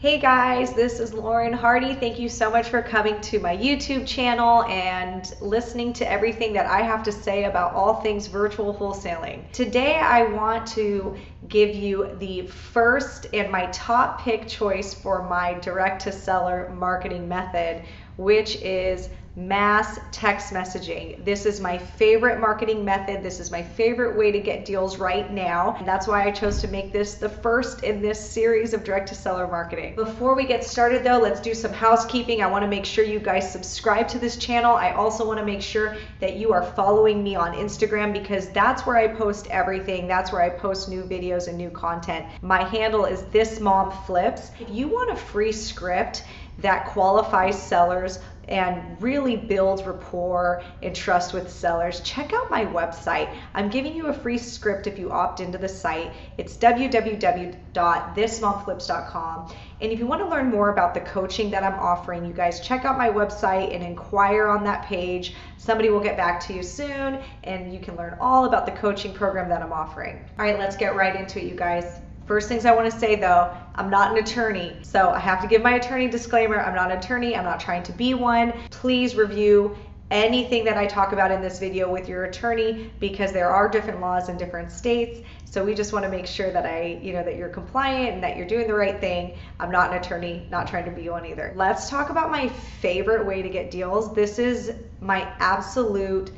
Hey guys, this is Lauren Hardy. Thank you so much for coming to my YouTube channel and listening to everything that I have to say about all things virtual wholesaling. Today I want to give you the first and my top pick choice for my direct to seller marketing method, which is mass text messaging. This is my favorite marketing method. This is my favorite way to get deals right now. And that's why I chose to make this the first in this series of direct to seller marketing. Before we get started though, let's do some housekeeping. I want to make sure you guys subscribe to this channel. I also want to make sure that you are following me on Instagram because that's where I post everything. That's where I post new videos and new content. My handle is this mom flips. If you want a free script that qualifies sellers and really builds rapport and trust with sellers, check out my website. I'm giving you a free script if you opt into the site. It's www.thismomflips.com. And if you want to learn more about the coaching that I'm offering, you guys check out my website and inquire on that page. Somebody will get back to you soon and you can learn all about the coaching program that I'm offering. All right, let's get right into it, you guys. First things I want to say though, I'm not an attorney. So I have to give my attorney disclaimer. I'm not an attorney. I'm not trying to be one. Please review anything that I talk about in this video with your attorney because there are different laws in different states. So we just want to make sure that I, you know, that you're compliant and that you're doing the right thing. I'm not an attorney, not trying to be one either. Let's talk about my favorite way to get deals. This is my absolute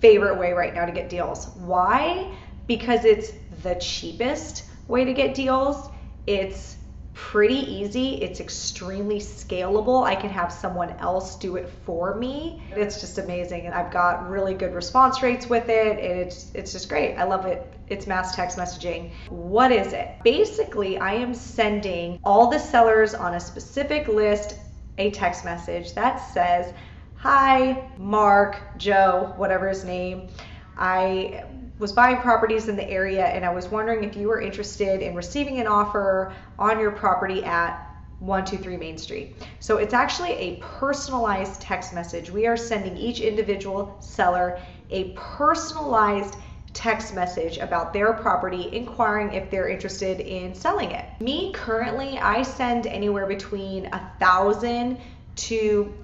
favorite way right now to get deals. Why? Because it's the cheapest way to get deals. It's pretty easy. It's extremely scalable. I can have someone else do it for me. It's just amazing. And I've got really good response rates with it. It's it's just great. I love it. It's mass text messaging. What is it? Basically, I am sending all the sellers on a specific list a text message that says, "Hi, Mark, Joe, whatever his name. I was buying properties in the area and I was wondering if you were interested in receiving an offer on your property at 123 Main Street. So it's actually a personalized text message. We are sending each individual seller a personalized text message about their property inquiring if they're interested in selling it. Me currently, I send anywhere between a thousand to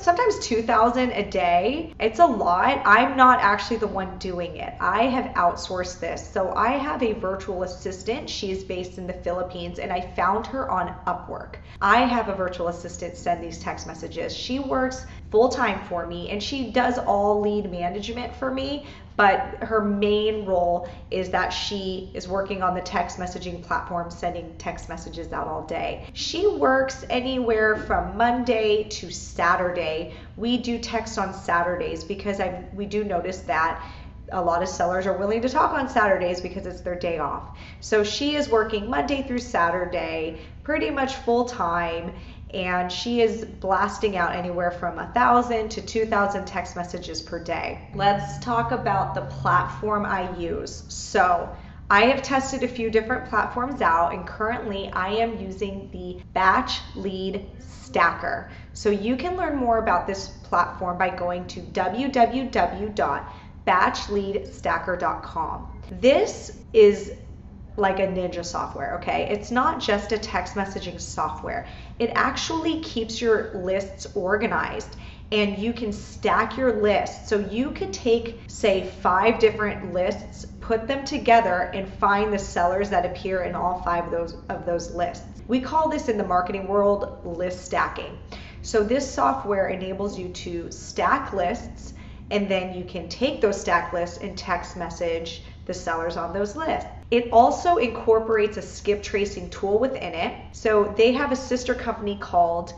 sometimes 2000 a day. It's a lot. I'm not actually the one doing it. I have outsourced this. So I have a virtual assistant. She is based in the Philippines and I found her on Upwork. I have a virtual assistant send these text messages. She works full time for me and she does all lead management for me, but her main role is that she is working on the text messaging platform, sending text messages out all day. She works anywhere from Monday to Saturday. We do text on Saturdays because I we do notice that a lot of sellers are willing to talk on Saturdays because it's their day off. So she is working Monday through Saturday, pretty much full time, and she is blasting out anywhere from a thousand to 2,000 text messages per day. Let's talk about the platform I use. So, I have tested a few different platforms out, and currently I am using the Batch Lead Stacker. So, you can learn more about this platform by going to www.batchleadstacker.com. This is like a ninja software, okay? It's not just a text messaging software. It actually keeps your lists organized and you can stack your lists. So you could take, say, five different lists, put them together, and find the sellers that appear in all five of those of those lists. We call this in the marketing world list stacking. So this software enables you to stack lists, and then you can take those stack lists and text message the sellers on those lists. It also incorporates a skip tracing tool within it. So they have a sister company called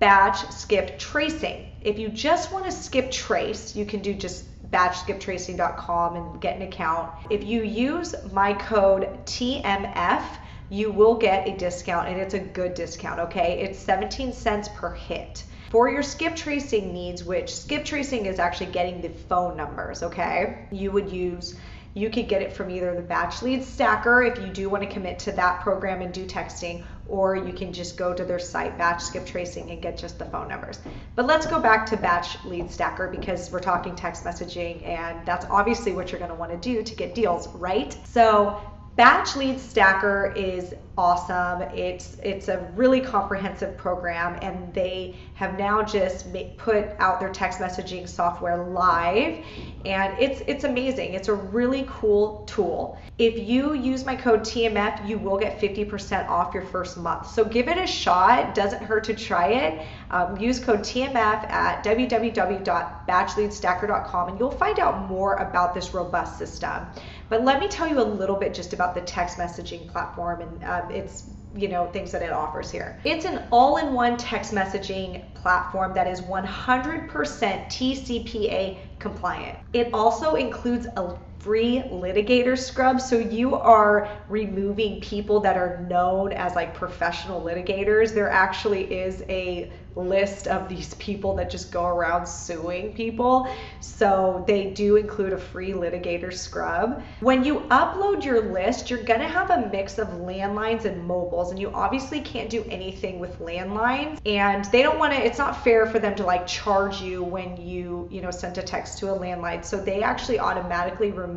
Batch Skip Tracing. If you just want to skip trace, you can do just batchskiptracing.com and get an account. If you use my code TMF, you will get a discount and it's a good discount, okay? It's 17 cents per hit. For your skip tracing needs, which skip tracing is actually getting the phone numbers, okay? You would use you could get it from either the Batch Lead Stacker if you do want to commit to that program and do texting, or you can just go to their site, Batch Skip Tracing, and get just the phone numbers. But let's go back to Batch Lead Stacker because we're talking text messaging, and that's obviously what you're going to want to do to get deals, right? So Batch Lead Stacker is awesome. It's it's a really comprehensive program, and they have now just make, put out their text messaging software live, and it's it's amazing. It's a really cool tool. If you use my code TMF, you will get 50% off your first month. So give it a shot. Doesn't hurt to try it. Um, use code TMF at www.batchleadstacker.com, and you'll find out more about this robust system. But let me tell you a little bit just about the text messaging platform and um, its you know things that it offers here. It's an all-in-one text messaging platform that is 100% TCPA compliant. It also includes a free litigator scrub so you are removing people that are known as like professional litigators there actually is a list of these people that just go around suing people. So they do include a free litigator scrub. When you upload your list, you're going to have a mix of landlines and mobiles, and you obviously can't do anything with landlines. And they don't want to, it's not fair for them to like charge you when you, you know, send a text to a landline. So they actually automatically remove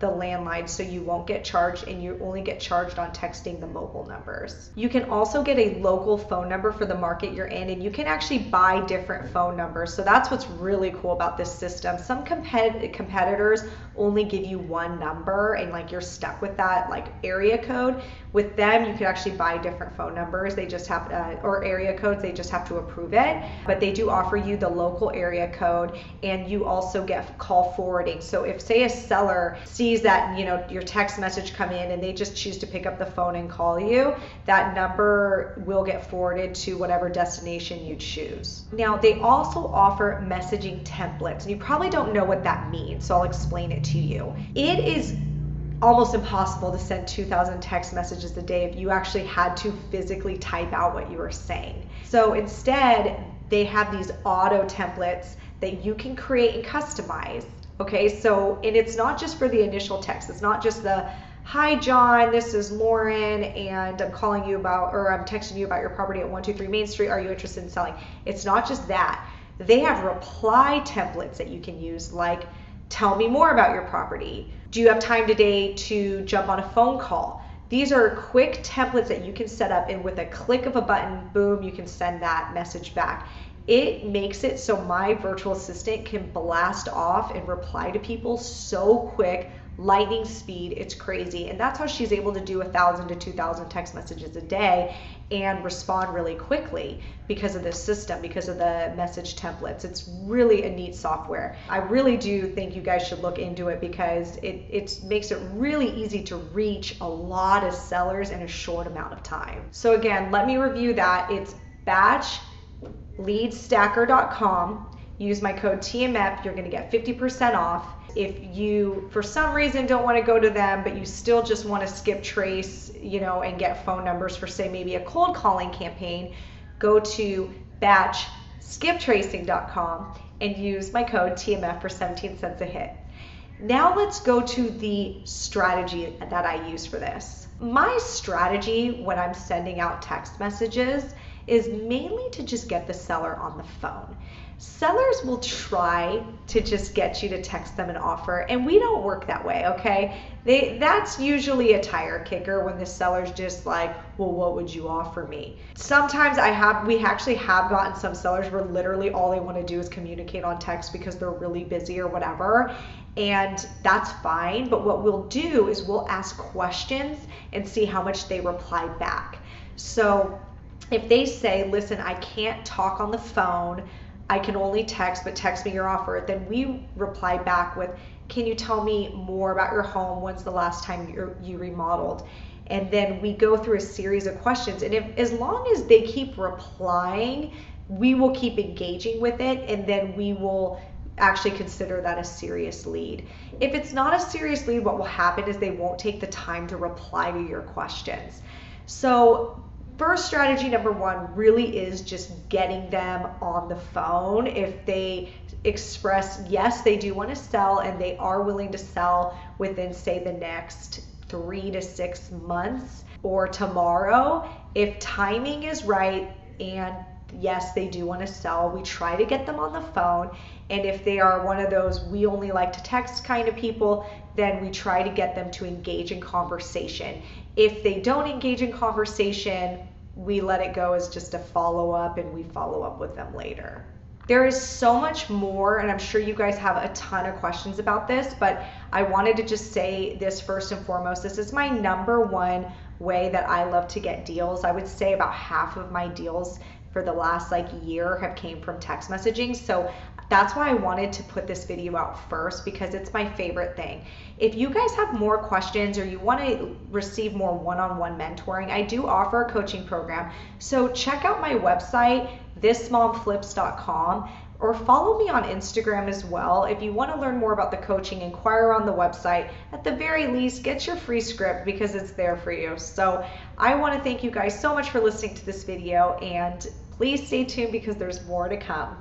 the landline so you won't get charged and you only get charged on texting the mobile numbers. You can also get a local phone number for the market you're in and you can actually buy different phone numbers. So that's what's really cool about this system. Some compet- competitors only give you one number and like you're stuck with that like area code. With them, you could actually buy different phone numbers. They just have uh, or area codes. They just have to approve it. But they do offer you the local area code, and you also get call forwarding. So if say a seller sees that you know your text message come in and they just choose to pick up the phone and call you, that number will get forwarded to whatever destination you choose. Now they also offer messaging templates, and you probably don't know what that means. So I'll explain it to you. It is almost impossible to send 2,000 text messages a day if you actually had to physically type out what you were saying. So instead, they have these auto templates that you can create and customize. Okay, so and it's not just for the initial text, it's not just the Hi, John, this is Lauren, and I'm calling you about, or I'm texting you about your property at 123 Main Street. Are you interested in selling? It's not just that. They have reply templates that you can use, like, tell me more about your property do you have time today to jump on a phone call? These are quick templates that you can set up, and with a click of a button, boom, you can send that message back. It makes it so my virtual assistant can blast off and reply to people so quick lightning speed. It's crazy. And that's how she's able to do a thousand to two thousand text messages a day and respond really quickly because of this system, because of the message templates. It's really a neat software. I really do think you guys should look into it because it, it makes it really easy to reach a lot of sellers in a short amount of time. So again, let me review that. It's batchleadstacker.com. Use my code TMF, you're gonna get 50% off if you, for some reason, don't want to go to them, but you still just want to skip trace, you know, and get phone numbers for, say, maybe a cold calling campaign, go to batchskiptracing.com and use my code TMF for 17 cents a hit. Now let's go to the strategy that I use for this. My strategy when I'm sending out text messages is mainly to just get the seller on the phone. Sellers will try to just get you to text them an offer and we don't work that way okay? They that's usually a tire kicker when the seller's just like well what would you offer me? Sometimes i have we actually have gotten some sellers where literally all they want to do is communicate on text because they're really busy or whatever and that's fine but what we'll do is we'll ask questions and see how much they reply back. So if they say listen i can't talk on the phone I can only text, but text me your offer. Then we reply back with, Can you tell me more about your home? When's the last time you you remodeled? And then we go through a series of questions. And if as long as they keep replying, we will keep engaging with it, and then we will actually consider that a serious lead. If it's not a serious lead, what will happen is they won't take the time to reply to your questions. So first strategy number one really is just getting them on the phone if they express yes they do want to sell and they are willing to sell within say the next three to six months or tomorrow if timing is right and yes, they do want to sell, we try to get them on the phone. And if they are one of those we only like to text kind of people, then we try to get them to engage in conversation. If they don't engage in conversation, we let it go as just a follow up and we follow up with them later. There is so much more, and I'm sure you guys have a ton of questions about this, but I wanted to just say this first and foremost. This is my number one way that I love to get deals. I would say about half of my deals for the last like year have came from text messaging. So that's why I wanted to put this video out first because it's my favorite thing. If you guys have more questions or you want to receive more one-on-one mentoring, I do offer a coaching program. So check out my website thismomflips.com or follow me on Instagram as well. If you want to learn more about the coaching, inquire on the website. At the very least, get your free script because it's there for you. So I want to thank you guys so much for listening to this video and please stay tuned because there's more to come.